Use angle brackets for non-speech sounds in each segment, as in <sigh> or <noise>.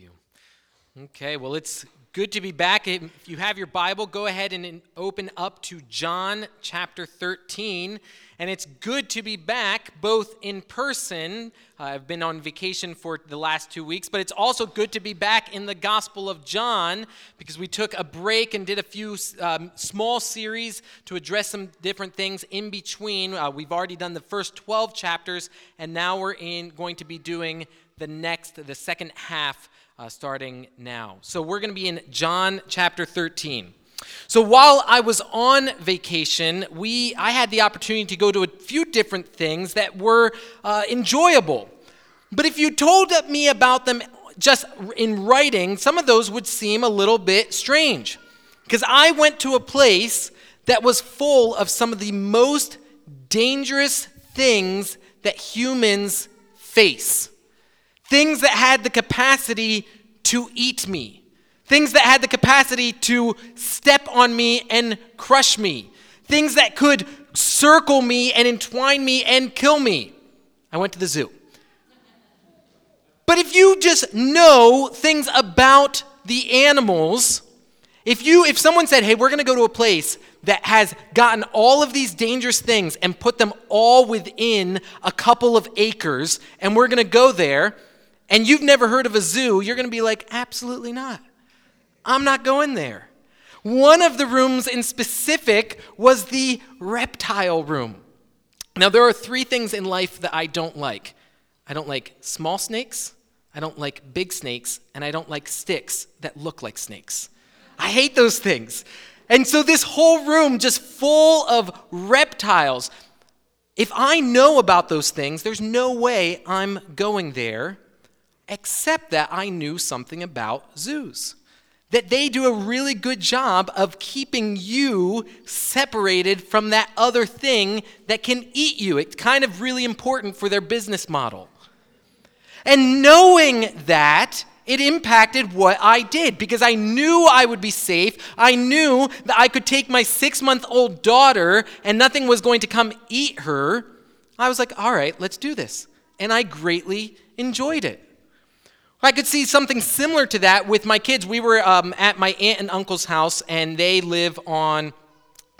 you. Okay, well, it's good to be back. If you have your Bible, go ahead and open up to John chapter 13. And it's good to be back both in person. I've been on vacation for the last two weeks, but it's also good to be back in the Gospel of John because we took a break and did a few um, small series to address some different things in between. Uh, we've already done the first 12 chapters, and now we're in, going to be doing the next, the second half uh, starting now. So we're going to be in John chapter 13. So while I was on vacation, we I had the opportunity to go to a few different things that were uh, enjoyable. But if you told me about them just in writing, some of those would seem a little bit strange. Because I went to a place that was full of some of the most dangerous things that humans face things that had the capacity to eat me, things that had the capacity to step on me and crush me, things that could circle me and entwine me and kill me. I went to the zoo. But if you just know things about the animals, if you if someone said, "Hey, we're going to go to a place that has gotten all of these dangerous things and put them all within a couple of acres and we're going to go there," and you've never heard of a zoo, you're going to be like, absolutely not. I'm not going there. One of the rooms in specific was the reptile room. Now, there are three things in life that I don't like I don't like small snakes, I don't like big snakes, and I don't like sticks that look like snakes. I hate those things. And so, this whole room just full of reptiles. If I know about those things, there's no way I'm going there except that I knew something about zoos. That they do a really good job of keeping you separated from that other thing that can eat you. It's kind of really important for their business model. And knowing that, it impacted what I did because I knew I would be safe. I knew that I could take my six month old daughter and nothing was going to come eat her. I was like, all right, let's do this. And I greatly enjoyed it. I could see something similar to that with my kids. We were um, at my aunt and uncle's house, and they live on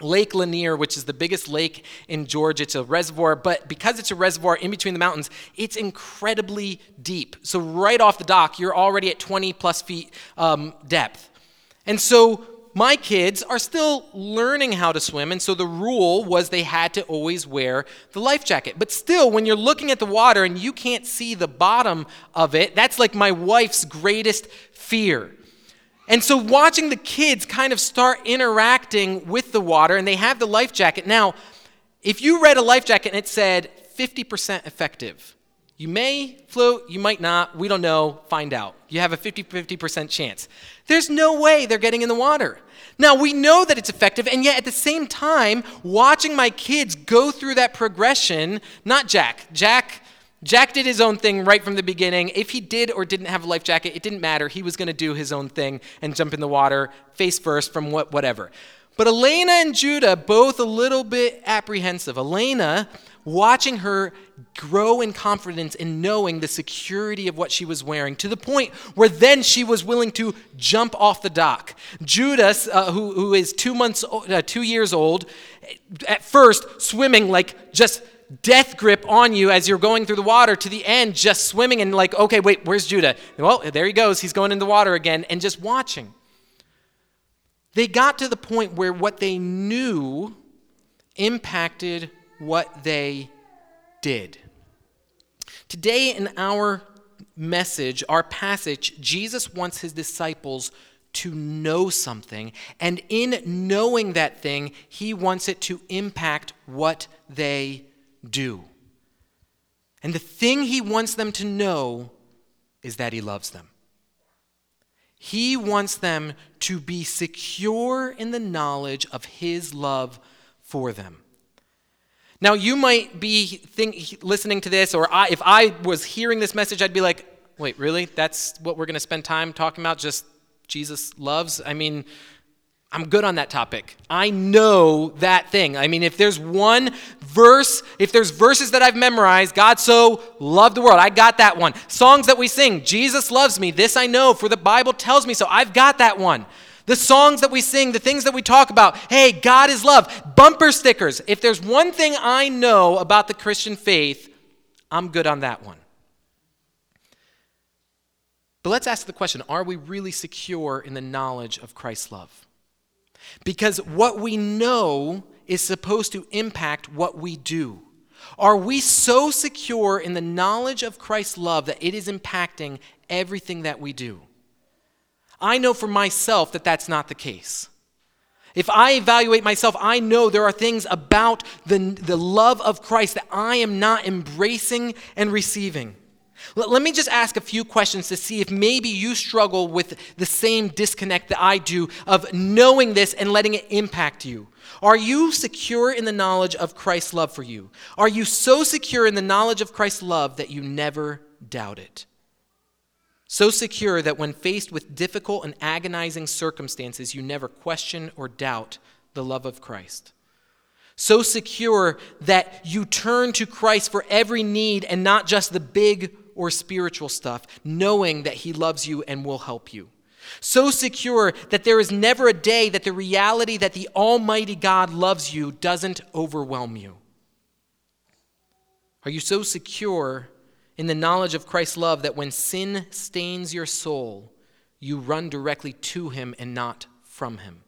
Lake Lanier, which is the biggest lake in Georgia. It's a reservoir, but because it's a reservoir in between the mountains, it's incredibly deep. So, right off the dock, you're already at 20 plus feet um, depth. And so, my kids are still learning how to swim, and so the rule was they had to always wear the life jacket. But still, when you're looking at the water and you can't see the bottom of it, that's like my wife's greatest fear. And so, watching the kids kind of start interacting with the water, and they have the life jacket. Now, if you read a life jacket and it said 50% effective, you may float, you might not, we don't know, find out. You have a 50 50% chance. There's no way they're getting in the water. Now, we know that it's effective, and yet at the same time, watching my kids go through that progression, not Jack. Jack. Jack did his own thing right from the beginning. If he did or didn't have a life jacket, it didn't matter. He was going to do his own thing and jump in the water face first from what, whatever. But Elena and Judah, both a little bit apprehensive. Elena watching her grow in confidence in knowing the security of what she was wearing to the point where then she was willing to jump off the dock. Judah, uh, who, who is two months, uh, two years old, at first swimming like just death grip on you as you're going through the water to the end, just swimming and like, okay, wait, where's Judah? Well, there he goes. He's going in the water again and just watching. They got to the point where what they knew impacted what they did. Today, in our message, our passage, Jesus wants his disciples to know something, and in knowing that thing, he wants it to impact what they do. And the thing he wants them to know is that he loves them. He wants them to be secure in the knowledge of his love for them. Now, you might be think, listening to this, or I, if I was hearing this message, I'd be like, wait, really? That's what we're going to spend time talking about? Just Jesus loves? I mean, I'm good on that topic. I know that thing. I mean, if there's one verse, if there's verses that I've memorized, God so loved the world, I got that one. Songs that we sing, Jesus loves me, this I know, for the Bible tells me so. I've got that one. The songs that we sing, the things that we talk about, hey, God is love. Bumper stickers. If there's one thing I know about the Christian faith, I'm good on that one. But let's ask the question are we really secure in the knowledge of Christ's love? Because what we know is supposed to impact what we do. Are we so secure in the knowledge of Christ's love that it is impacting everything that we do? I know for myself that that's not the case. If I evaluate myself, I know there are things about the, the love of Christ that I am not embracing and receiving. Let, let me just ask a few questions to see if maybe you struggle with the same disconnect that I do of knowing this and letting it impact you. Are you secure in the knowledge of Christ's love for you? Are you so secure in the knowledge of Christ's love that you never doubt it? So secure that when faced with difficult and agonizing circumstances, you never question or doubt the love of Christ. So secure that you turn to Christ for every need and not just the big or spiritual stuff, knowing that He loves you and will help you. So secure that there is never a day that the reality that the Almighty God loves you doesn't overwhelm you. Are you so secure in the knowledge of Christ's love that when sin stains your soul, you run directly to Him and not from Him?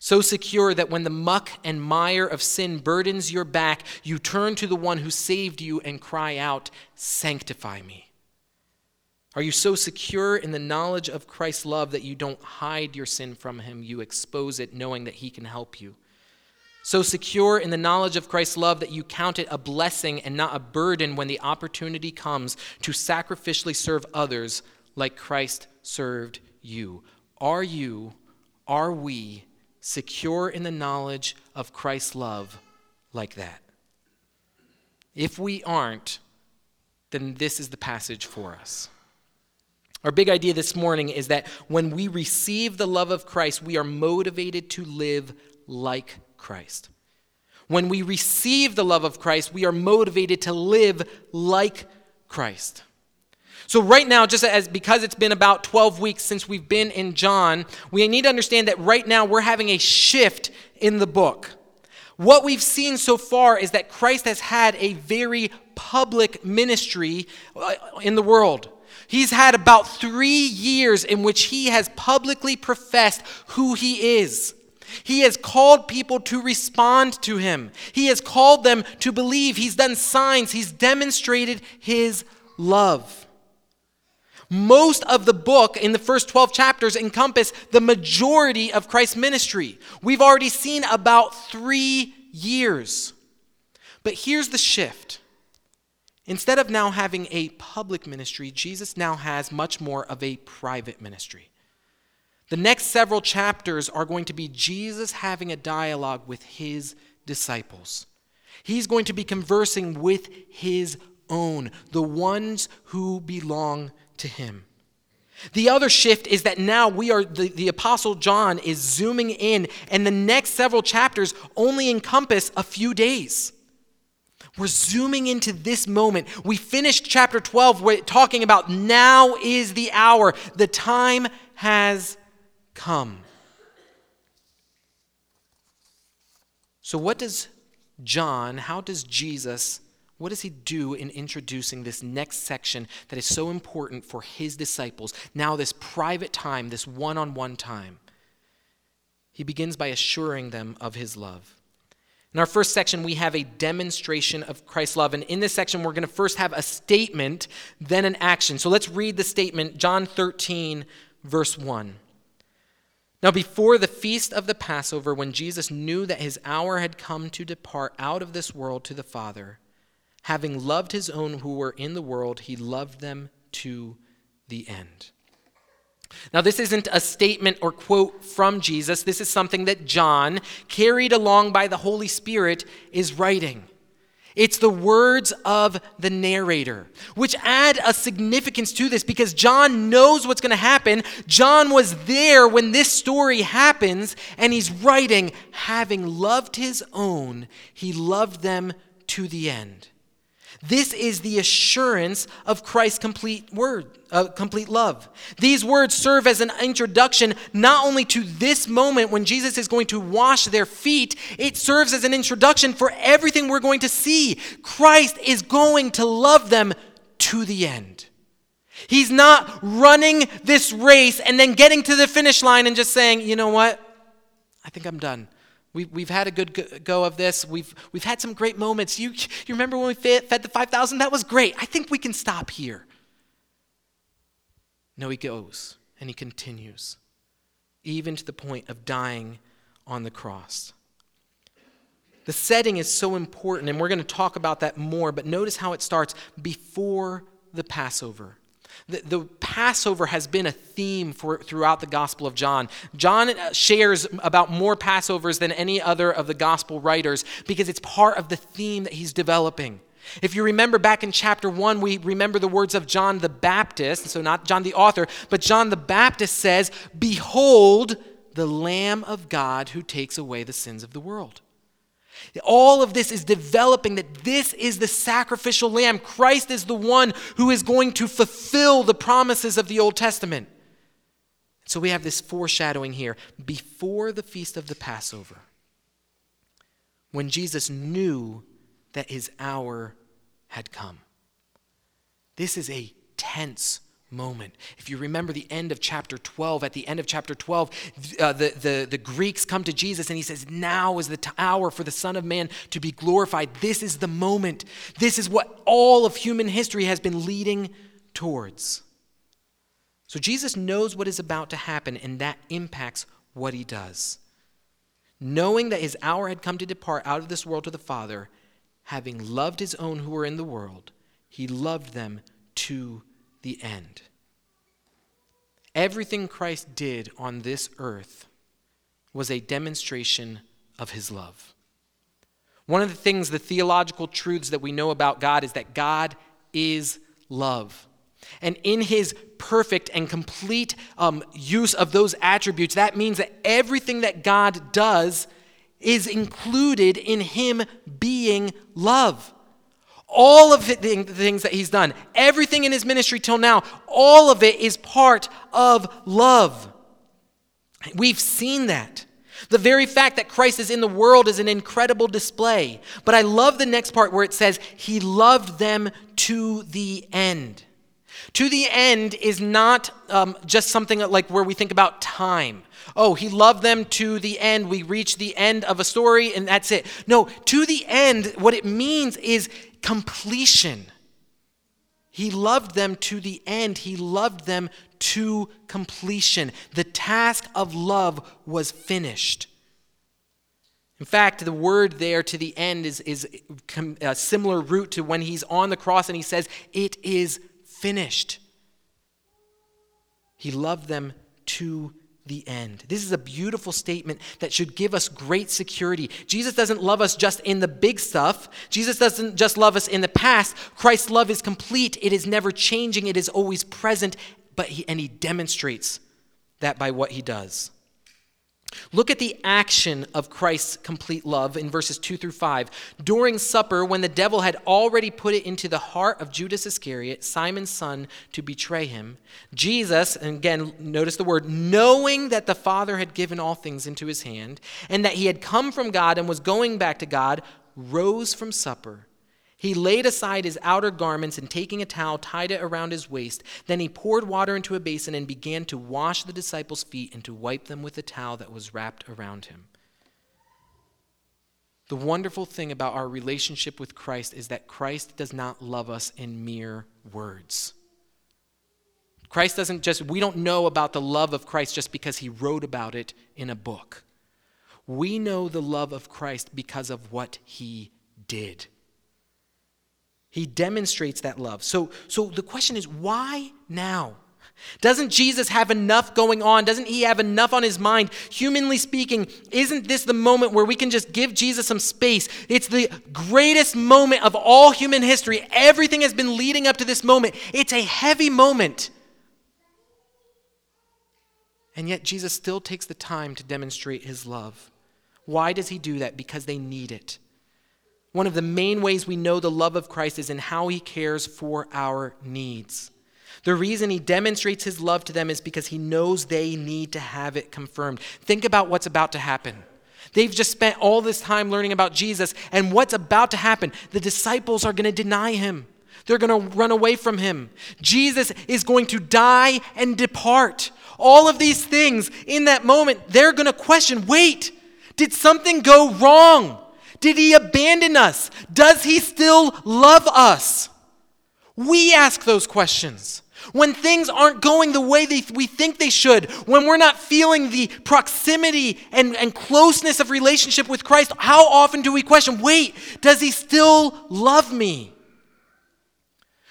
So secure that when the muck and mire of sin burdens your back, you turn to the one who saved you and cry out, Sanctify me. Are you so secure in the knowledge of Christ's love that you don't hide your sin from him? You expose it knowing that he can help you. So secure in the knowledge of Christ's love that you count it a blessing and not a burden when the opportunity comes to sacrificially serve others like Christ served you. Are you, are we, secure in the knowledge of Christ's love like that? If we aren't, then this is the passage for us. Our big idea this morning is that when we receive the love of Christ, we are motivated to live like Christ. When we receive the love of Christ, we are motivated to live like Christ. So right now, just as because it's been about 12 weeks since we've been in John, we need to understand that right now we're having a shift in the book. What we've seen so far is that Christ has had a very public ministry uh, in the world. He's had about three years in which he has publicly professed who he is. He has called people to respond to him. He has called them to believe. He's done signs. He's demonstrated his love. Most of the book in the first 12 chapters encompass the majority of Christ's ministry. We've already seen about three years. But here's the shift. Instead of now having a public ministry, Jesus now has much more of a private ministry. The next several chapters are going to be Jesus having a dialogue with his disciples. He's going to be conversing with his own, the ones who belong to him. The other shift is that now we are, the, the Apostle John is zooming in, and the next several chapters only encompass a few days. We're zooming into this moment. We finished chapter 12 talking about now is the hour, the time has come. So, what does John, how does Jesus what does he do in introducing this next section that is so important for his disciples? Now, this private time, this one on one time. He begins by assuring them of his love. In our first section, we have a demonstration of Christ's love. And in this section, we're going to first have a statement, then an action. So let's read the statement, John 13, verse 1. Now, before the feast of the Passover, when Jesus knew that his hour had come to depart out of this world to the Father, having loved his own who were in the world, he loved them to the end. Now, this isn't a statement or quote from Jesus. This is something that John, carried along by the Holy Spirit, is writing. It's the words of the narrator, which add a significance to this because John knows what's going to happen. John was there when this story happens, and he's writing, having loved his own, he loved them to the end. This is the assurance of Christ's complete word, uh, complete love. These words serve as an introduction not only to this moment when Jesus is going to wash their feet, it serves as an introduction for everything we're going to see. Christ is going to love them to the end. He's not running this race and then getting to the finish line and just saying, you know what? I think I'm done. We, we've had a good go of this. We've, we've had some great moments. You, you remember when we fed, fed the 5,000? That was great. I think we can stop here. No, he goes and he continues, even to the point of dying on the cross. The setting is so important, and we're going to talk about that more, but notice how it starts before the Passover. The, the, Passover has been a theme for, throughout the Gospel of John. John uh, shares about more Passovers than any other of the Gospel writers because it's part of the theme that he's developing. If you remember back in chapter 1, we remember the words of John the Baptist, so not John the author, but John the Baptist says, Behold the Lamb of God who takes away the sins of the world. All of this is developing that this is the sacrificial lamb. Christ is the one who is going to fulfill the promises of the Old Testament. So we have this foreshadowing here before the feast of the Passover, when Jesus knew that his hour had come. This is a tense moment. If you remember the end of chapter 12, at the end of chapter 12, uh, the, the, the Greeks come to Jesus and he says, Now is the t- hour for the Son of Man to be glorified. This is the moment. This is what all of human history has been leading towards. So Jesus knows what is about to happen, and that impacts what he does. Knowing that his hour had come to depart out of this world to the Father, having loved his own who were in the world, he loved them to the end. Everything Christ did on this earth was a demonstration of his love. One of the things, the theological truths that we know about God is that God is love. And in his perfect and complete um, use of those attributes, that means that everything that God does is included in him being love. All of the things that he's done, everything in his ministry till now, all of it is part of love. We've seen that. The very fact that Christ is in the world is an incredible display. But I love the next part where it says, He loved them to the end. To the end is not um, just something like where we think about time. Oh, he loved them to the end. We reach the end of a story and that's it. No, to the end, what it means is completion. He loved them to the end. He loved them to completion. The task of love was finished. In fact, the word there to the end is, is a uh, similar root to when he's on the cross and he says, It is finished. He loved them to the end. This is a beautiful statement that should give us great security. Jesus doesn't love us just in the big stuff. Jesus doesn't just love us in the past. Christ's love is complete. It is never changing. It is always present, but he, and he demonstrates that by what he does. Look at the action of Christ's complete love in verses 2 through 5. During supper, when the devil had already put it into the heart of Judas Iscariot, Simon's son, to betray him, Jesus, and again, notice the word, knowing that the Father had given all things into his hand, and that he had come from God and was going back to God, rose from supper he laid aside his outer garments and taking a towel, tied it around his waist. Then he poured water into a basin and began to wash the disciples' feet and to wipe them with the towel that was wrapped around him. The wonderful thing about our relationship with Christ is that Christ does not love us in mere words. Christ doesn't just, we don't know about the love of Christ just because he wrote about it in a book. We know the love of Christ because of what he did. He demonstrates that love. So, so the question is why now? Doesn't Jesus have enough going on? Doesn't he have enough on his mind? Humanly speaking, isn't this the moment where we can just give Jesus some space? It's the greatest moment of all human history. Everything has been leading up to this moment. It's a heavy moment. And yet, Jesus still takes the time to demonstrate his love. Why does he do that? Because they need it. One of the main ways we know the love of Christ is in how he cares for our needs. The reason he demonstrates his love to them is because he knows they need to have it confirmed. Think about what's about to happen. They've just spent all this time learning about Jesus, and what's about to happen? The disciples are going to deny him. They're going to run away from him. Jesus is going to die and depart. All of these things in that moment, they're going to question wait, did something go wrong? Did he abandon us? Does he still love us? We ask those questions. When things aren't going the way they, we think they should, when we're not feeling the proximity and, and closeness of relationship with Christ, how often do we question, wait, does he still love me?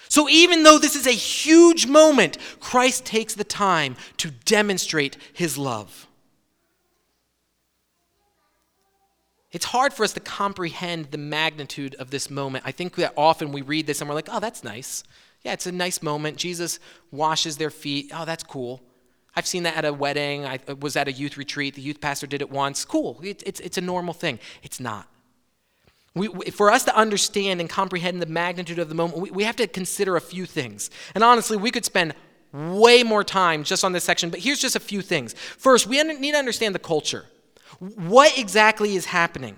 So, even though this is a huge moment, Christ takes the time to demonstrate his love. It's hard for us to comprehend the magnitude of this moment. I think that often we read this and we're like, oh, that's nice. Yeah, it's a nice moment. Jesus washes their feet. Oh, that's cool. I've seen that at a wedding. I was at a youth retreat. The youth pastor did it once. Cool. It, it's, it's a normal thing. It's not. We, we, for us to understand and comprehend the magnitude of the moment, we, we have to consider a few things. And honestly, we could spend way more time just on this section, but here's just a few things. First, we need to understand the culture. What exactly is happening?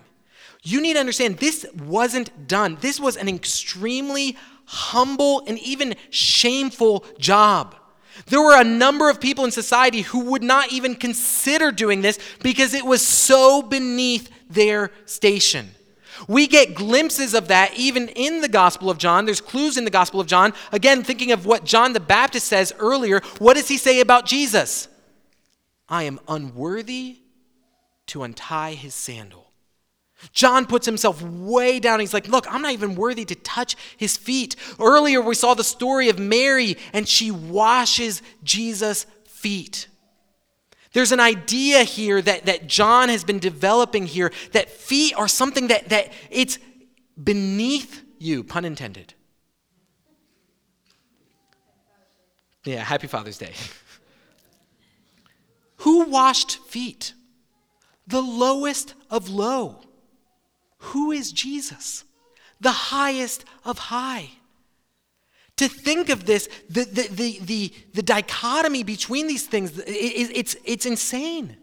You need to understand this wasn't done. This was an extremely humble and even shameful job. There were a number of people in society who would not even consider doing this because it was so beneath their station. We get glimpses of that even in the Gospel of John. There's clues in the Gospel of John. Again, thinking of what John the Baptist says earlier, what does he say about Jesus? I am unworthy to untie his sandal. John puts himself way down. He's like, Look, I'm not even worthy to touch his feet. Earlier, we saw the story of Mary, and she washes Jesus' feet. There's an idea here that, that John has been developing here that feet are something that, that it's beneath you, pun intended. Yeah, happy Father's Day. <laughs> Who washed feet? The lowest of low. Who is Jesus? The highest of high. To think of this, the, the, the, the, the dichotomy between these things, it, it's, it's insane.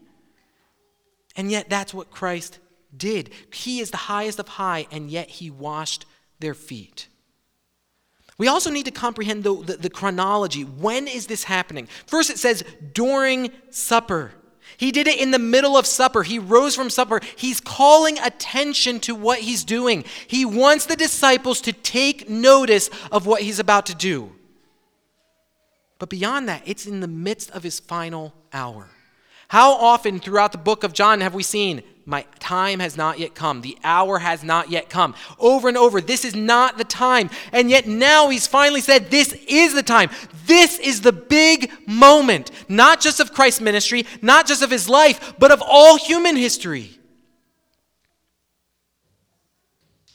And yet, that's what Christ did. He is the highest of high, and yet he washed their feet. We also need to comprehend the, the, the, chronology. When is this happening? First, it says during supper. He did it in the middle of supper. He rose from supper. He's calling attention to what he's doing. He wants the disciples to take notice of what he's about to do. But beyond that, it's in the midst of his final hour. How often throughout the book of John have we seen my time has not yet come. The hour has not yet come. Over and over, this is not the time. And yet now he's finally said, This is the time. This is the big moment, not just of Christ's ministry, not just of his life, but of all human history.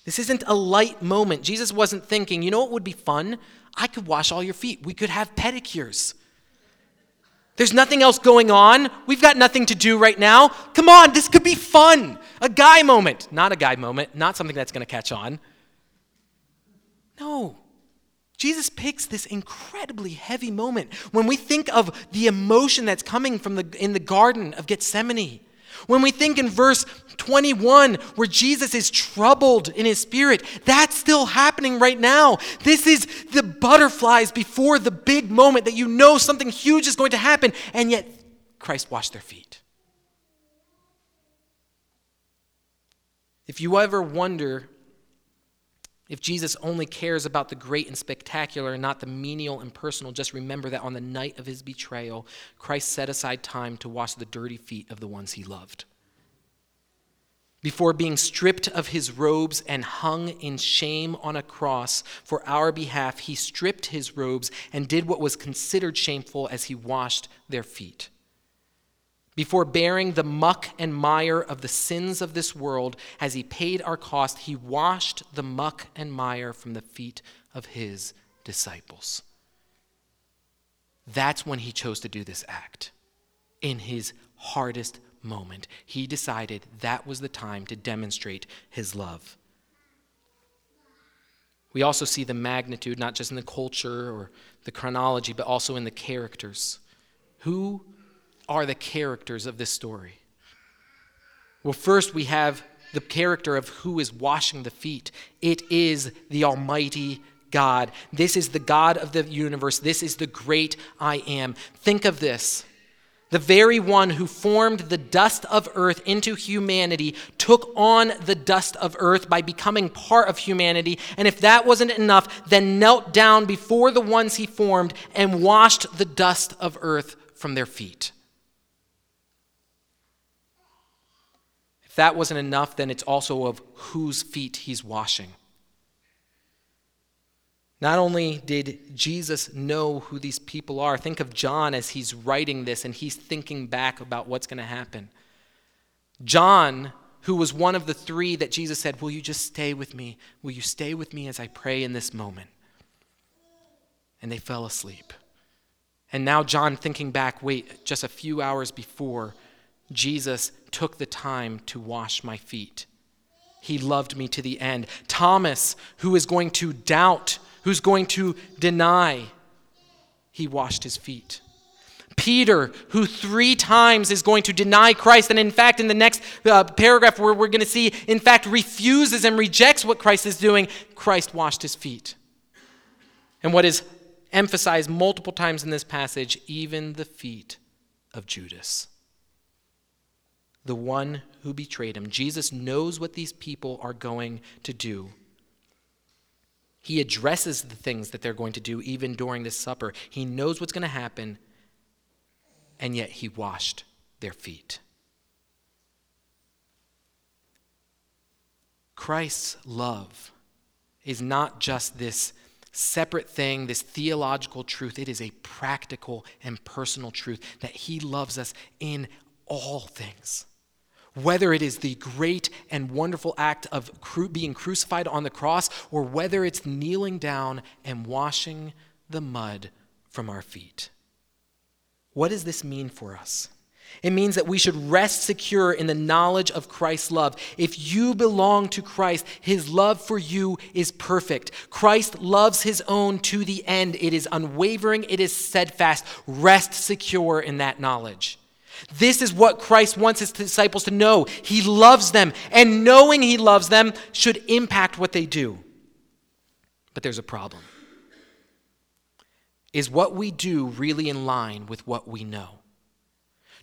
This isn't a light moment. Jesus wasn't thinking, you know what would be fun? I could wash all your feet. We could have pedicures. There's nothing else going on. We've got nothing to do right now. Come on, this could be fun. A guy moment. Not a guy moment, not something that's going to catch on. No. Jesus picks this incredibly heavy moment when we think of the emotion that's coming from the, in the Garden of Gethsemane. When we think in verse 21 where Jesus is troubled in his spirit, that's still happening right now. This is the butterflies before the big moment that you know something huge is going to happen, and yet Christ washed their feet. If you ever wonder if Jesus only cares about the great and spectacular and not the menial and personal, just remember that on the night of his betrayal, Christ set aside time to wash the dirty feet of the ones he loved. before being stripped of his robes and hung in shame on a cross for our behalf, he stripped his robes and did what was considered shameful as he washed their feet. Before bearing the muck and mire of the sins of this world, as he paid our cost, he washed the muck and mire from the feet of his disciples. That's when he chose to do this act, in his hardest moment, he decided that was the time to demonstrate his love. We also see the magnitude, not just in the culture or the chronology, but also in the characters. Who are the characters of this story? Well, first we have the character of who is washing the feet. It is the Almighty God. This is the God of the universe. This is the great I am. Think of this. The very one who formed the dust of earth into humanity took on the dust of earth by becoming part of humanity. And if that wasn't enough, then knelt down before the ones he formed and washed the dust of earth from their feet. That wasn't enough, then it's also of whose feet he's washing. Not only did Jesus know who these people are, think of John as he's writing this and he's thinking back about what's going to happen. John, who was one of the three that Jesus said, Will you just stay with me? Will you stay with me as I pray in this moment? And they fell asleep. And now, John, thinking back, wait, just a few hours before, Jesus took the time to wash my feet. He loved me to the end. Thomas, who is going to doubt who's going to deny, he washed his feet. Peter, who three times is going to deny Christ, and in fact, in the next uh, paragraph, where we're going to see, in fact, refuses and rejects what Christ is doing, Christ washed his feet. And what is emphasized multiple times in this passage, even the feet of Judas, the one who betrayed him. Jesus knows what these people are going to do. He addresses the things that they're going to do even during this supper. He knows what's going to happen, and yet he washed their feet. Christ's love is not just this separate thing, this theological truth. It is a practical and personal truth that he loves us in all things whether it is the great and wonderful act of cru- being crucified on the cross, or whether it's kneeling down and washing the mud from our feet. What does this mean for us? It means that we should rest secure in the knowledge of Christ's love. If you belong to Christ, his love for you is perfect. Christ loves his own to the end. It is unwavering, it is steadfast. Rest secure in that knowledge. This is what Christ wants his disciples to know. He loves them, and knowing he loves them should impact what they do. But there's a problem. Is what we do really in line with what we know?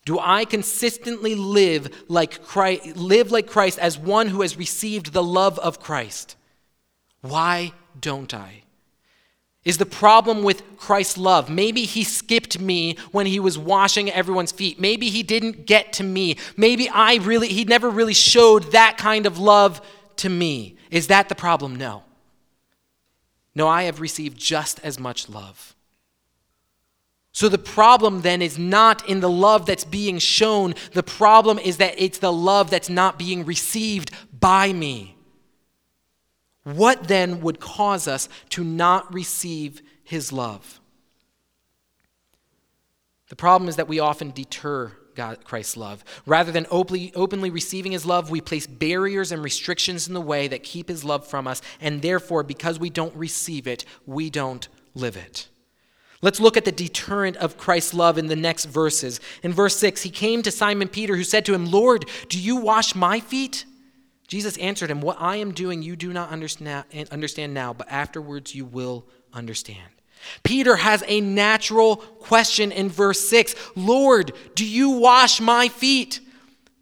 Do I consistently live like Christ, live like Christ as one who has received the love of Christ? Why don't I? Is the problem with Christ's love. Maybe he skipped me when he was washing everyone's feet. Maybe he didn't get to me. Maybe I really he never really showed that kind of love to me. Is that the problem? No. No, I have received just as much love. So the problem then is not in the love that's being shown. The problem is that it's the love that's not being received by me. What then would cause us to not receive his love? The problem is that we often deter God, Christ's love. Rather than openly, openly receiving his love, we place barriers and restrictions in the way that keep his love from us, and therefore, because we don't receive it, we don't live it. Let's look at the deterrent of Christ's love in the next verses. In verse 6, he came to Simon Peter, who said to him, Lord, do you wash my feet? Jesus answered him, What I am doing you do not understand now, but afterwards you will understand. Peter has a natural question in verse 6 Lord, do you wash my feet?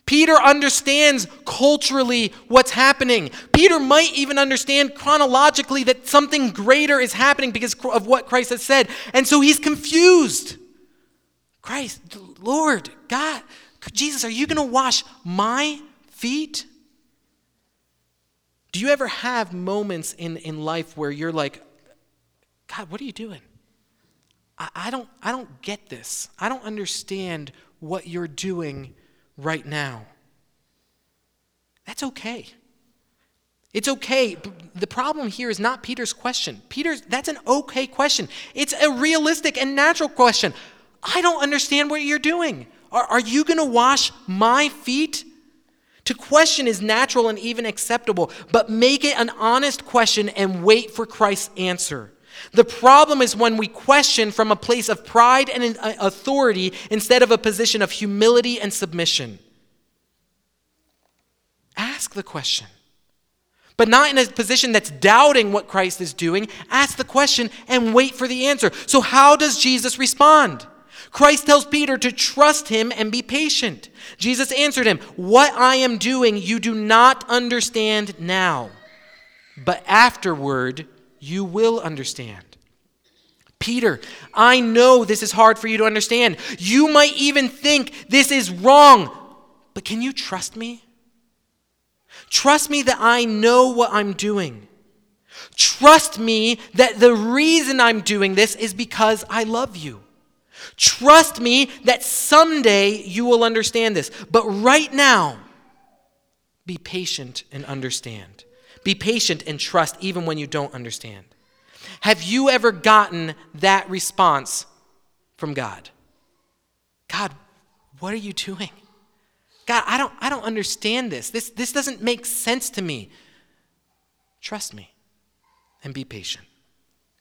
Peter understands culturally what's happening. Peter might even understand chronologically that something greater is happening because of what Christ has said. And so he's confused. Christ, Lord, God, Jesus, are you going to wash my feet? Do you ever have moments in, in life where you're like, God, what are you doing? I, I, don't, I don't get this. I don't understand what you're doing right now. That's okay. It's okay. The problem here is not Peter's question. Peter's that's an okay question. It's a realistic and natural question. I don't understand what you're doing. Are, are you going to wash my feet? To question is natural and even acceptable, but make it an honest question and wait for Christ's answer. The problem is when we question from a place of pride and uh, authority instead of a position of humility and submission. Ask the question but not in a position that's doubting what Christ is doing. Ask the question and wait for the answer. So, how does Jesus respond? Christ tells Peter to trust him and be patient. Jesus answered him, What I am doing you do not understand now, but afterward you will understand. Peter, I know this is hard for you to understand. You might even think this is wrong, but can you trust me? Trust me that I know what I'm doing. Trust me that the reason I'm doing this is because I love you. Trust me that someday you will understand this. But right now, be patient and understand. Be patient and trust even when you don't understand. Have you ever gotten that response from God? God, what are you doing? God, I don't, I don't understand this. this. This doesn't make sense to me. Trust me and be patient.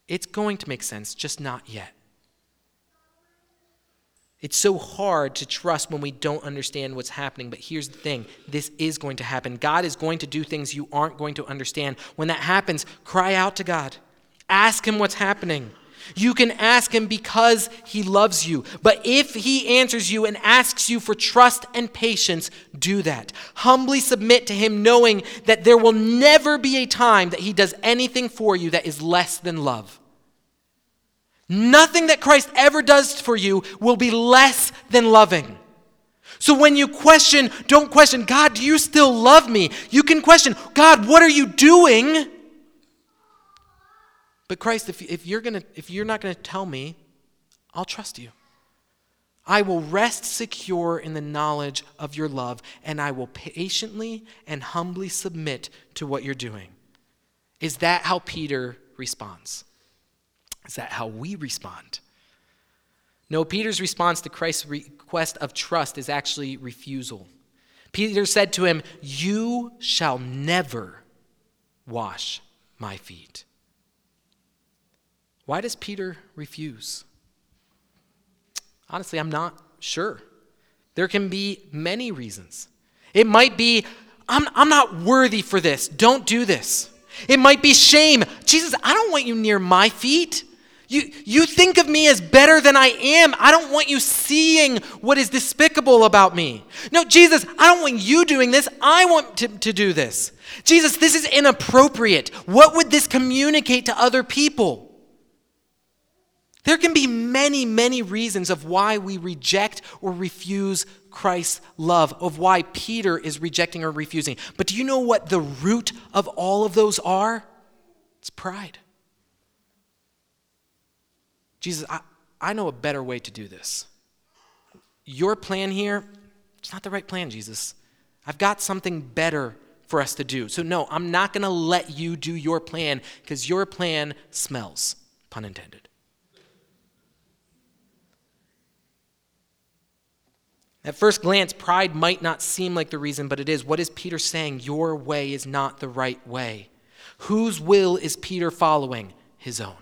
It's going to make sense, just not yet. It's so hard to trust when we don't understand what's happening, but here's the thing this is going to happen. God is going to do things you aren't going to understand. When that happens, cry out to God, ask Him what's happening. You can ask him because he loves you. But if he answers you and asks you for trust and patience, do that. Humbly submit to him, knowing that there will never be a time that he does anything for you that is less than love. Nothing that Christ ever does for you will be less than loving. So when you question, don't question, God, do you still love me? You can question, God, what are you doing? But Christ, if, if, you're, gonna, if you're not going to tell me, I'll trust you. I will rest secure in the knowledge of your love, and I will patiently and humbly submit to what you're doing. Is that how Peter responds? Is that how we respond? No, Peter's response to Christ's request of trust is actually refusal. Peter said to him, You shall never wash my feet. Why does Peter refuse? Honestly, I'm not sure. There can be many reasons. It might be, I'm, I'm not worthy for this. Don't do this. It might be shame. Jesus, I don't want you near my feet. You, you think of me as better than I am. I don't want you seeing what is despicable about me. No, Jesus, I don't want you doing this. I want to, to do this. Jesus, this is inappropriate. What would this communicate to other people? There can be many, many reasons of why we reject or refuse Christ's love, of why Peter is rejecting or refusing. But do you know what the root of all of those are? It's pride. Jesus, I, I know a better way to do this. Your plan here, it's not the right plan, Jesus. I've got something better for us to do. So, no, I'm not going to let you do your plan because your plan smells, pun intended. At first glance, pride might not seem like the reason, but it is. What is Peter saying? Your way is not the right way. Whose will is Peter following? His own.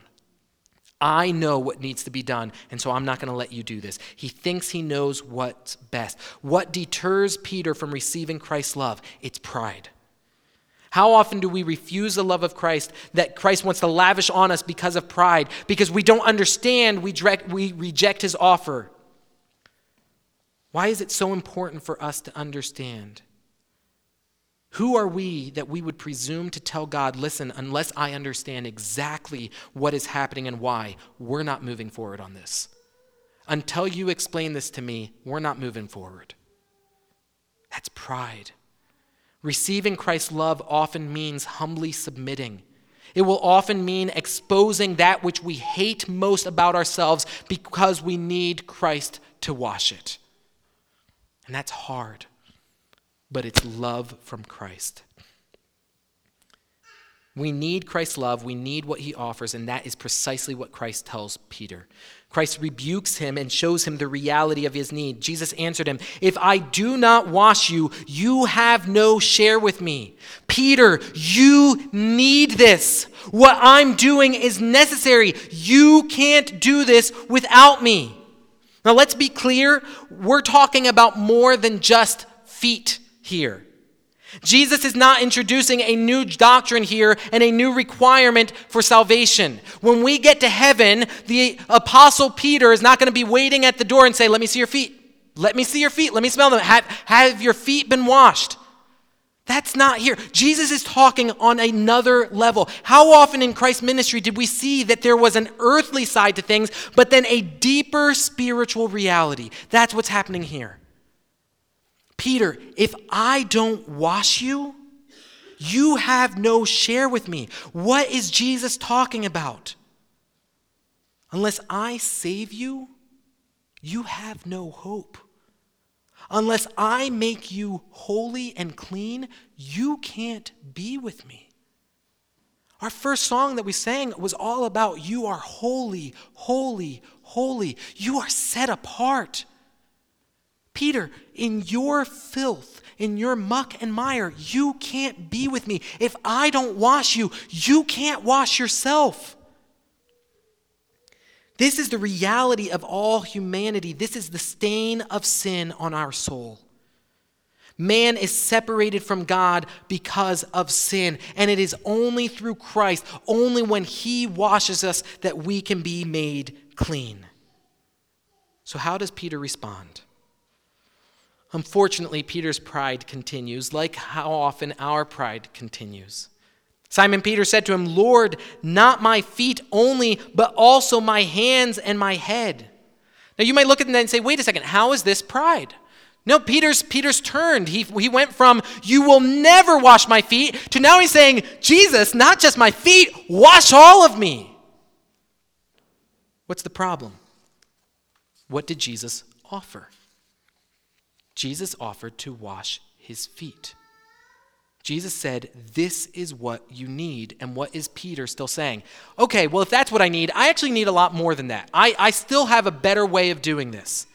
I know what needs to be done, and so I'm not going to let you do this. He thinks he knows what's best. What deters Peter from receiving Christ's love? It's pride. How often do we refuse the love of Christ that Christ wants to lavish on us because of pride? Because we don't understand, we, we reject his offer. Why is it so important for us to understand? Who are we that we would presume to tell God, listen, unless I understand exactly what is happening and why, we're not moving forward on this? Until you explain this to me, we're not moving forward. That's pride. Receiving Christ's love often means humbly submitting. It will often mean exposing that which we hate most about ourselves because we need Christ to wash it. And that's hard, but it's love from Christ. We need Christ's love. We need what he offers, and that is precisely what Christ tells Peter. Christ rebukes him and shows him the reality of his need. Jesus answered him, If I do not wash you, you have no share with me. Peter, you need this. What I'm doing is necessary. You can't do this without me. Now, let's be clear. We're talking about more than just feet here. Jesus is not introducing a new doctrine here and a new requirement for salvation. When we get to heaven, the apostle Peter is not going to be waiting at the door and say, "Let me see your feet. Let me see your feet. Let me smell them. Have, have your feet been washed?" That's not here. Jesus is talking on another level. How often in Christ's ministry did we see that there was an earthly side to things, but then a deeper spiritual reality? That's what's happening here. Peter, if I don't wash you, you have no share with me. What is Jesus talking about? Unless I save you, you have no hope. Unless I make you holy and clean, you can't be with me. Our first song that we sang was all about you are holy, holy, holy. You are set apart. Peter, in your filth, in your muck and mire, you can't be with me. If I don't wash you, you can't wash yourself. This is the reality of all humanity. This is the stain of sin on our soul. Man is separated from God because of sin, and it is only through Christ, only when He washes us, that we can be made clean. So, how does Peter respond? Unfortunately, Peter's pride continues, like how often our pride continues. Simon Peter said to him, Lord, not my feet only, but also my hands and my head. Now you might look at that and say, wait a second, how is this pride? No, Peter's Peter's turned. He, he went from you will never wash my feet to now he's saying, Jesus, not just my feet, wash all of me. What's the problem? What did Jesus offer? Jesus offered to wash his feet. Jesus said, This is what you need. And what is Peter still saying? Okay, well, if that's what I need, I actually need a lot more than that. I, I still have a better way of doing this.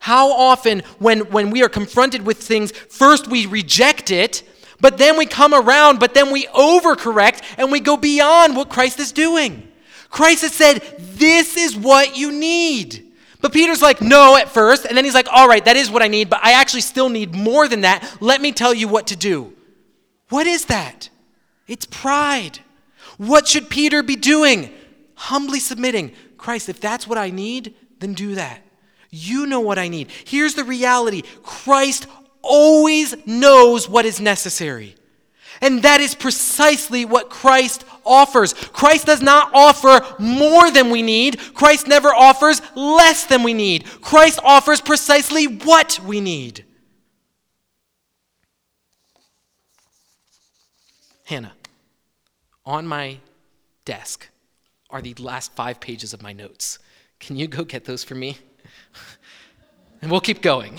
How often, when, when we are confronted with things, first we reject it, but then we come around, but then we overcorrect and we go beyond what Christ is doing. Christ has said, This is what you need. But Peter's like, no, at first. And then he's like, all right, that is what I need, but I actually still need more than that. Let me tell you what to do. What is that? It's pride. What should Peter be doing? Humbly submitting. Christ, if that's what I need, then do that. You know what I need. Here's the reality Christ always knows what is necessary. And that is precisely what Christ offers. Christ does not offer more than we need. Christ never offers less than we need. Christ offers precisely what we need. Hannah, on my desk are the last five pages of my notes. Can you go get those for me? and we'll keep going.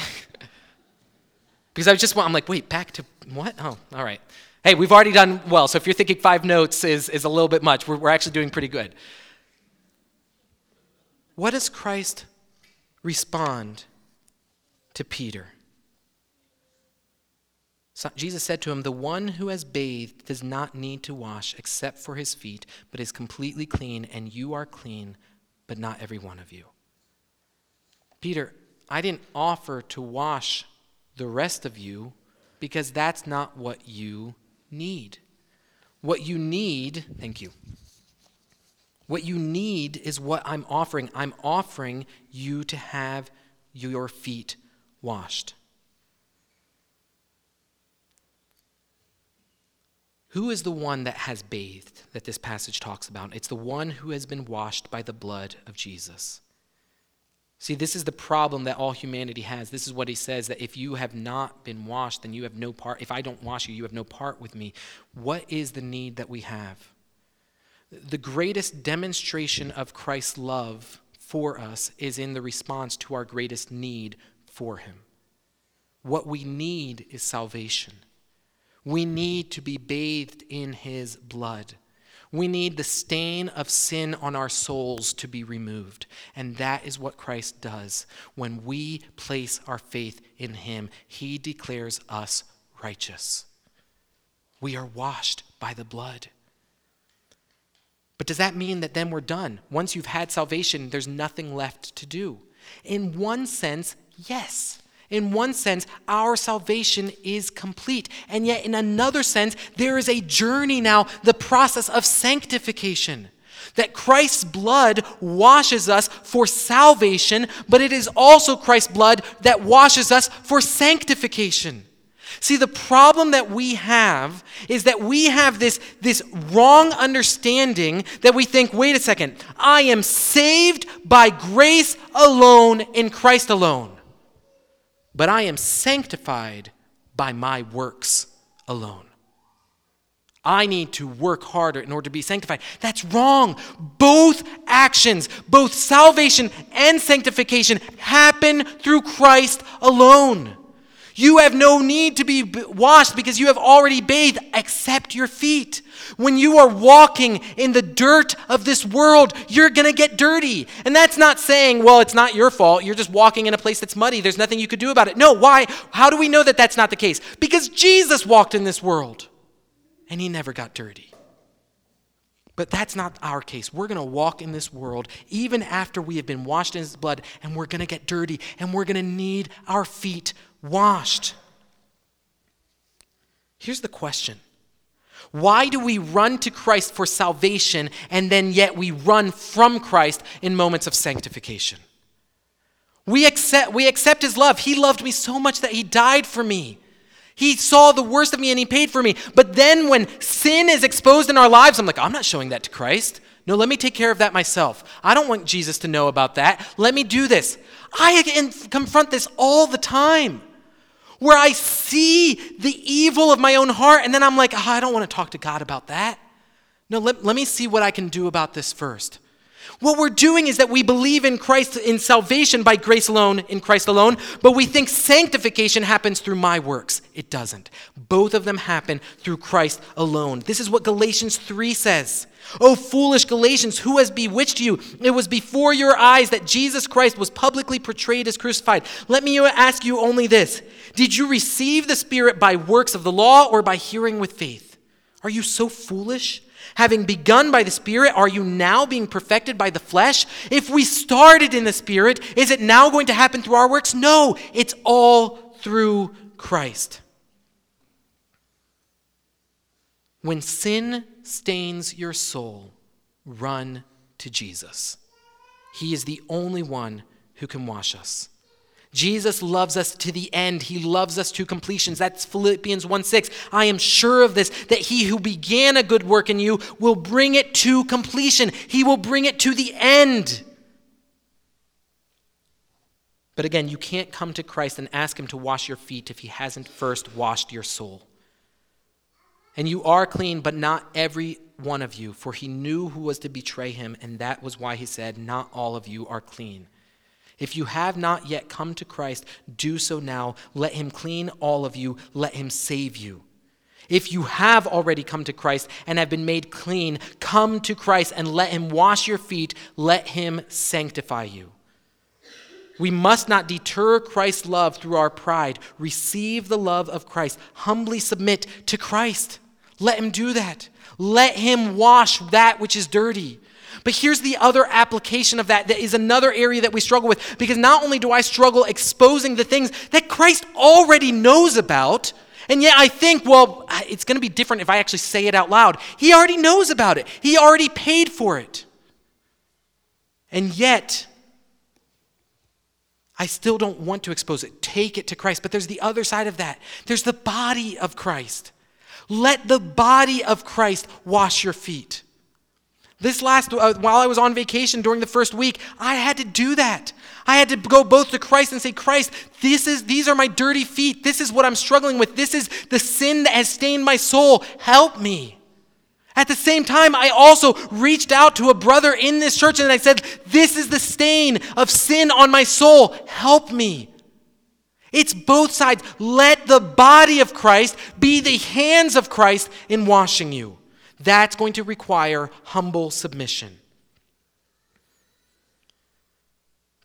<laughs> because I just want, I'm like, wait, back to what? Oh, all right. Hey, we've already done well, so if you're thinking five notes is, is a little bit much, we're, we're actually doing pretty good. What does Christ respond to Peter? So Jesus said to him, The one who has bathed does not need to wash except for his feet, but is completely clean, and you are clean, but not every one of you. Peter, I didn't offer to wash the rest of you because that's not what you need. What you need, thank you. What you need is what I'm offering. I'm offering you to have your feet washed. Who is the one that has bathed that this passage talks about? It's the one who has been washed by the blood of Jesus. See, this is the problem that all humanity has. This is what he says that if you have not been washed, then you have no part. If I don't wash you, you have no part with me. What is the need that we have? The greatest demonstration of Christ's love for us is in the response to our greatest need for him. What we need is salvation. We need to be bathed in his blood. We need the stain of sin on our souls to be removed. And that is what Christ does. When we place our faith in him, he declares us righteous. We are washed by the blood. But does that mean that then we're done? Once you've had salvation, there's nothing left to do? In one sense, yes. In one sense, our salvation is complete. And yet, in another sense, there is a journey now, the process of sanctification. That Christ's blood washes us for salvation, but it is also Christ's blood that washes us for sanctification. See, the problem that we have is that we have this, this wrong understanding that we think, wait a second, I am saved by grace alone in Christ alone, but I am sanctified by my works alone. I need to work harder in order to be sanctified. That's wrong. Both actions, both salvation and sanctification, happen through Christ alone. You have no need to be washed because you have already bathed, except your feet. When you are walking in the dirt of this world, you're going to get dirty. And that's not saying, well, it's not your fault. You're just walking in a place that's muddy. There's nothing you could do about it. No, why? How do we know that that's not the case? Because Jesus walked in this world and he never got dirty. But that's not our case. We're going to walk in this world even after we have been washed in his blood, and we're going to get dirty, and we're going to need our feet washed. Here's the question Why do we run to Christ for salvation and then yet we run from Christ in moments of sanctification? We accept, we accept his love. He loved me so much that he died for me. He saw the worst of me and he paid for me. But then when sin is exposed in our lives, I'm like, I'm not showing that to Christ. No, let me take care of that myself. I don't want Jesus to know about that. Let me do this. I confront this all the time where I see the evil of my own heart, and then I'm like, oh, I don't want to talk to God about that. No, let, let me see what I can do about this first. What we're doing is that we believe in Christ in salvation by grace alone, in Christ alone, but we think sanctification happens through my works. It doesn't. Both of them happen through Christ alone. This is what Galatians 3 says. Oh, foolish Galatians, who has bewitched you? It was before your eyes that Jesus Christ was publicly portrayed as crucified. Let me ask you only this Did you receive the Spirit by works of the law or by hearing with faith? Are you so foolish? Having begun by the Spirit, are you now being perfected by the flesh? If we started in the Spirit, is it now going to happen through our works? No, it's all through Christ. When sin stains your soul, run to Jesus. He is the only one who can wash us. Jesus loves us to the end. He loves us to completions. That's Philippians 1 6. I am sure of this, that he who began a good work in you will bring it to completion. He will bring it to the end. But again, you can't come to Christ and ask him to wash your feet if he hasn't first washed your soul. And you are clean, but not every one of you, for he knew who was to betray him, and that was why he said, Not all of you are clean. If you have not yet come to Christ, do so now. Let him clean all of you, let him save you. If you have already come to Christ and have been made clean, come to Christ and let him wash your feet, let him sanctify you. We must not deter Christ's love through our pride. Receive the love of Christ. Humbly submit to Christ. Let him do that. Let him wash that which is dirty. But here's the other application of that that is another area that we struggle with because not only do I struggle exposing the things that Christ already knows about, and yet I think, well, it's going to be different if I actually say it out loud. He already knows about it, He already paid for it. And yet, I still don't want to expose it. Take it to Christ. But there's the other side of that there's the body of Christ. Let the body of Christ wash your feet. This last, uh, while I was on vacation during the first week, I had to do that. I had to go both to Christ and say, Christ, this is, these are my dirty feet. This is what I'm struggling with. This is the sin that has stained my soul. Help me. At the same time, I also reached out to a brother in this church and I said, This is the stain of sin on my soul. Help me. It's both sides. Let the body of Christ be the hands of Christ in washing you. That's going to require humble submission.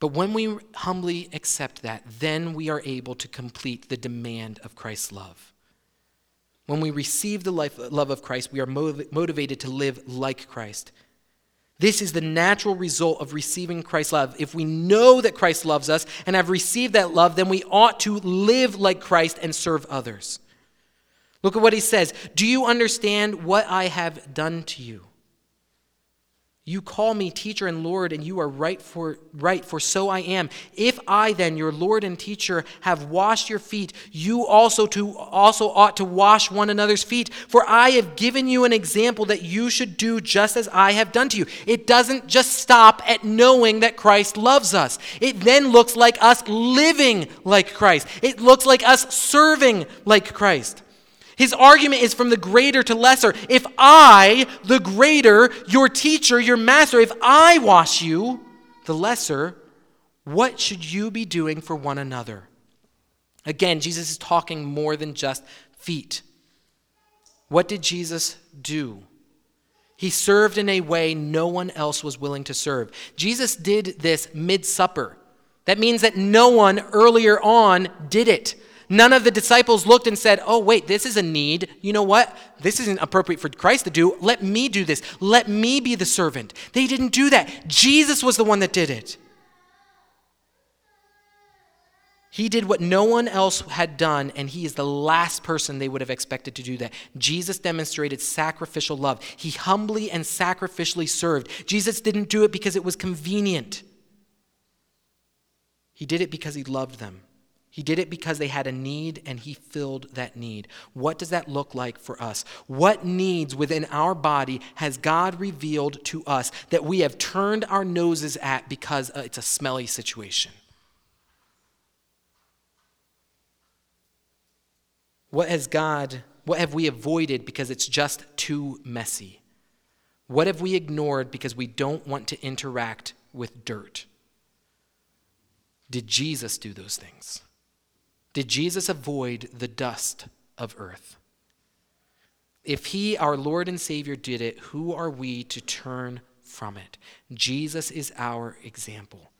But when we humbly accept that, then we are able to complete the demand of Christ's love. When we receive the life, love of Christ, we are motiv- motivated to live like Christ. This is the natural result of receiving Christ's love. If we know that Christ loves us and have received that love, then we ought to live like Christ and serve others. Look at what he says Do you understand what I have done to you? You call me teacher and Lord, and you are right for right, for so I am. If I then, your Lord and teacher, have washed your feet, you also to also ought to wash one another's feet. For I have given you an example that you should do just as I have done to you. It doesn't just stop at knowing that Christ loves us. It then looks like us living like Christ. It looks like us serving like Christ. His argument is from the greater to lesser. If I, the greater, your teacher, your master, if I wash you, the lesser, what should you be doing for one another? Again, Jesus is talking more than just feet. What did Jesus do? He served in a way no one else was willing to serve. Jesus did this mid supper. That means that no one earlier on did it. None of the disciples looked and said, Oh, wait, this is a need. You know what? This isn't appropriate for Christ to do. Let me do this. Let me be the servant. They didn't do that. Jesus was the one that did it. He did what no one else had done, and he is the last person they would have expected to do that. Jesus demonstrated sacrificial love. He humbly and sacrificially served. Jesus didn't do it because it was convenient, he did it because he loved them. He did it because they had a need and he filled that need. What does that look like for us? What needs within our body has God revealed to us that we have turned our noses at because uh, it's a smelly situation? What has God, what have we avoided because it's just too messy? What have we ignored because we don't want to interact with dirt? Did Jesus do those things? Did Jesus avoid the dust of earth? If he, our Lord and Savior, did it, who are we to turn from it? Jesus is our example.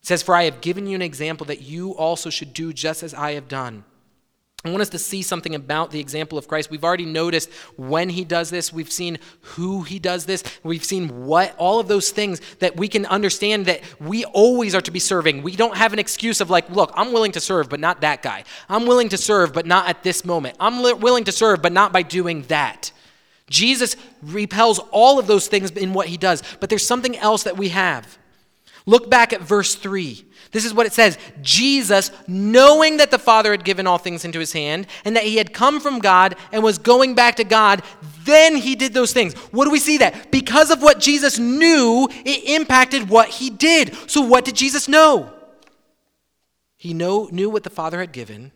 It says, For I have given you an example that you also should do just as I have done. I want us to see something about the example of Christ. We've already noticed when he does this, we've seen who he does this, we've seen what, all of those things that we can understand that we always are to be serving. We don't have an excuse of like, look, I'm willing to serve, but not that guy. I'm willing to serve, but not at this moment. I'm li- willing to serve, but not by doing that. Jesus repels all of those things in what he does, but there's something else that we have. Look back at verse 3. This is what it says Jesus, knowing that the Father had given all things into his hand and that he had come from God and was going back to God, then he did those things. What do we see that? Because of what Jesus knew, it impacted what he did. So, what did Jesus know? He know, knew what the Father had given,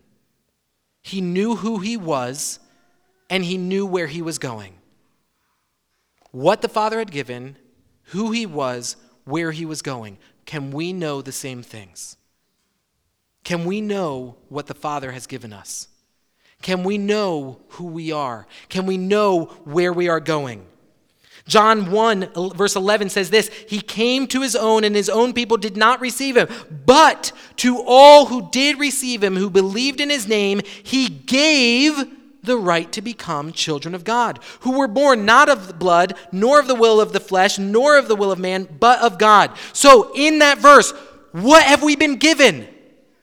he knew who he was, and he knew where he was going. What the Father had given, who he was, where he was going can we know the same things? Can we know what the Father has given us? Can we know who we are? Can we know where we are going? John 1, verse 11 says this He came to his own, and his own people did not receive him. But to all who did receive him, who believed in his name, he gave the right to become children of God, who were born not of blood, nor of the will of the flesh, nor of the will of man, but of God. So, in that verse, what have we been given?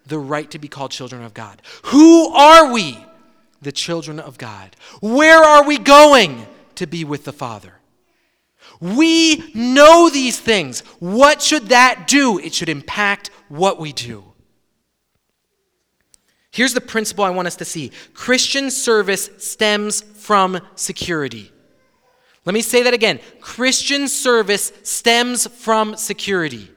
The right to be called children of God. Who are we? The children of God. Where are we going? To be with the Father. We know these things. What should that do? It should impact what we do. Here's the principle I want us to see Christian service stems from security. Let me say that again Christian service stems from security.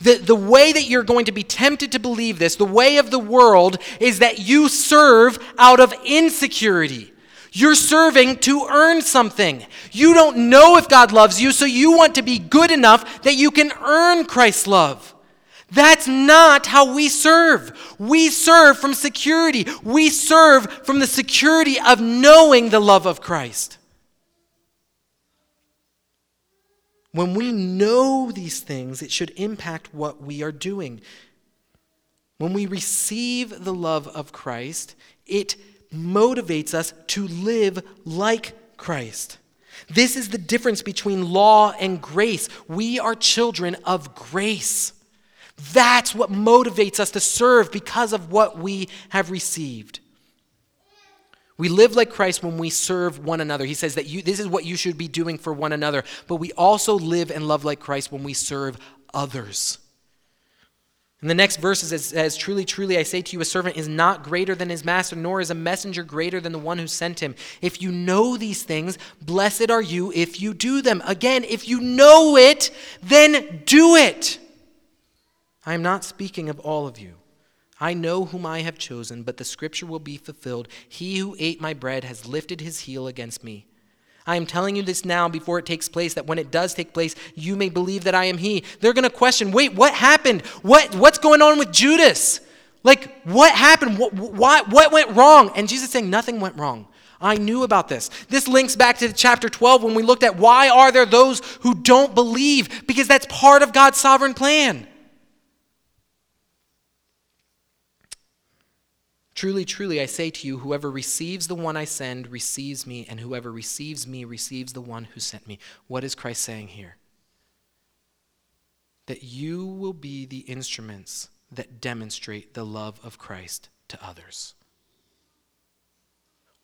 The, the way that you're going to be tempted to believe this, the way of the world, is that you serve out of insecurity. You're serving to earn something. You don't know if God loves you, so you want to be good enough that you can earn Christ's love. That's not how we serve. We serve from security. We serve from the security of knowing the love of Christ. When we know these things, it should impact what we are doing. When we receive the love of Christ, it motivates us to live like Christ. This is the difference between law and grace. We are children of grace. That's what motivates us to serve because of what we have received. We live like Christ when we serve one another. He says that you, this is what you should be doing for one another. But we also live and love like Christ when we serve others. In the next verses, it says, Truly, truly, I say to you, a servant is not greater than his master, nor is a messenger greater than the one who sent him. If you know these things, blessed are you if you do them. Again, if you know it, then do it. I am not speaking of all of you. I know whom I have chosen, but the scripture will be fulfilled. He who ate my bread has lifted his heel against me. I am telling you this now before it takes place, that when it does take place, you may believe that I am he. They're going to question wait, what happened? What, what's going on with Judas? Like, what happened? What, what, what went wrong? And Jesus saying, nothing went wrong. I knew about this. This links back to chapter 12 when we looked at why are there those who don't believe? Because that's part of God's sovereign plan. Truly, truly, I say to you, whoever receives the one I send receives me, and whoever receives me receives the one who sent me. What is Christ saying here? That you will be the instruments that demonstrate the love of Christ to others.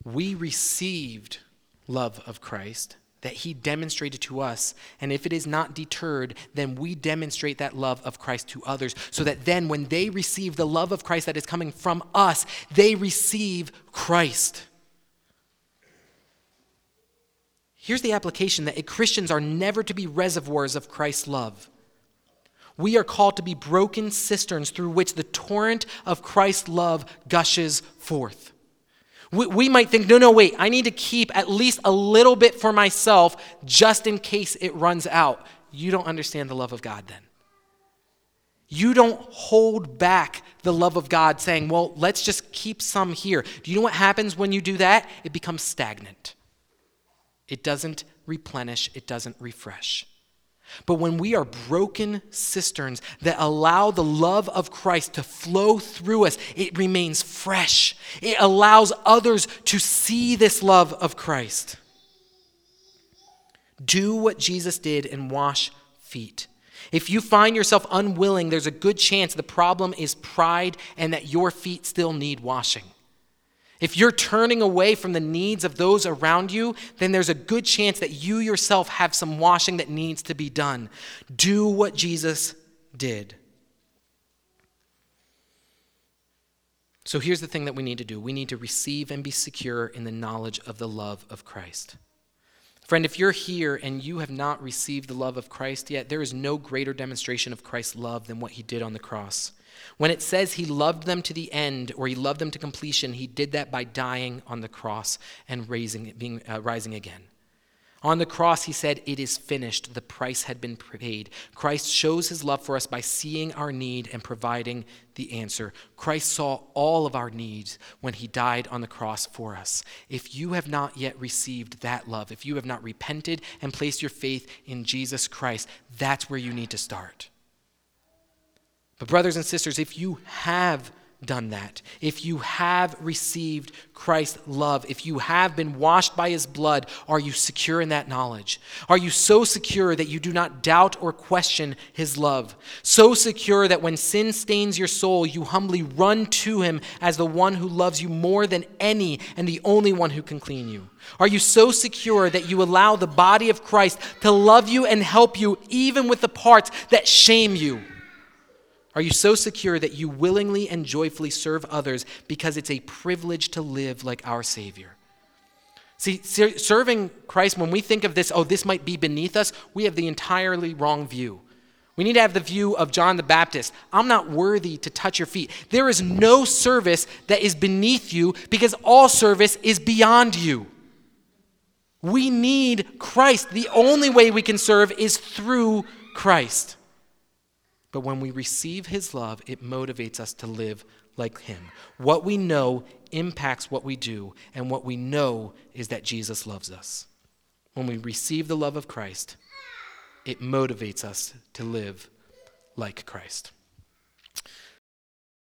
We received love of Christ that he demonstrated to us. And if it is not deterred, then we demonstrate that love of Christ to others, so that then when they receive the love of Christ that is coming from us, they receive Christ. Here's the application that Christians are never to be reservoirs of Christ's love. We are called to be broken cisterns through which the torrent of Christ's love gushes forth. We, we might think, no, no, wait, I need to keep at least a little bit for myself just in case it runs out. You don't understand the love of God then. You don't hold back the love of God saying, well, let's just keep some here. Do you know what happens when you do that? It becomes stagnant. It doesn't replenish, it doesn't refresh. But when we are broken cisterns that allow the love of Christ to flow through us, it remains fresh. It allows others to see this love of Christ. Do what Jesus did and wash feet. If you find yourself unwilling, there's a good chance the problem is pride and that your feet still need washing. If you're turning away from the needs of those around you, then there's a good chance that you yourself have some washing that needs to be done. Do what Jesus did. So here's the thing that we need to do we need to receive and be secure in the knowledge of the love of Christ. Friend, if you're here and you have not received the love of Christ yet, there is no greater demonstration of Christ's love than what he did on the cross. When it says he loved them to the end or he loved them to completion, he did that by dying on the cross and raising, being, uh, rising again. On the cross, he said, It is finished. The price had been paid. Christ shows his love for us by seeing our need and providing the answer. Christ saw all of our needs when he died on the cross for us. If you have not yet received that love, if you have not repented and placed your faith in Jesus Christ, that's where you need to start. But, brothers and sisters, if you have done that, if you have received Christ's love, if you have been washed by his blood, are you secure in that knowledge? Are you so secure that you do not doubt or question his love? So secure that when sin stains your soul, you humbly run to him as the one who loves you more than any and the only one who can clean you? Are you so secure that you allow the body of Christ to love you and help you even with the parts that shame you? Are you so secure that you willingly and joyfully serve others because it's a privilege to live like our Savior? See, serving Christ, when we think of this, oh, this might be beneath us, we have the entirely wrong view. We need to have the view of John the Baptist. I'm not worthy to touch your feet. There is no service that is beneath you because all service is beyond you. We need Christ. The only way we can serve is through Christ. But when we receive his love, it motivates us to live like him. What we know impacts what we do, and what we know is that Jesus loves us. When we receive the love of Christ, it motivates us to live like Christ.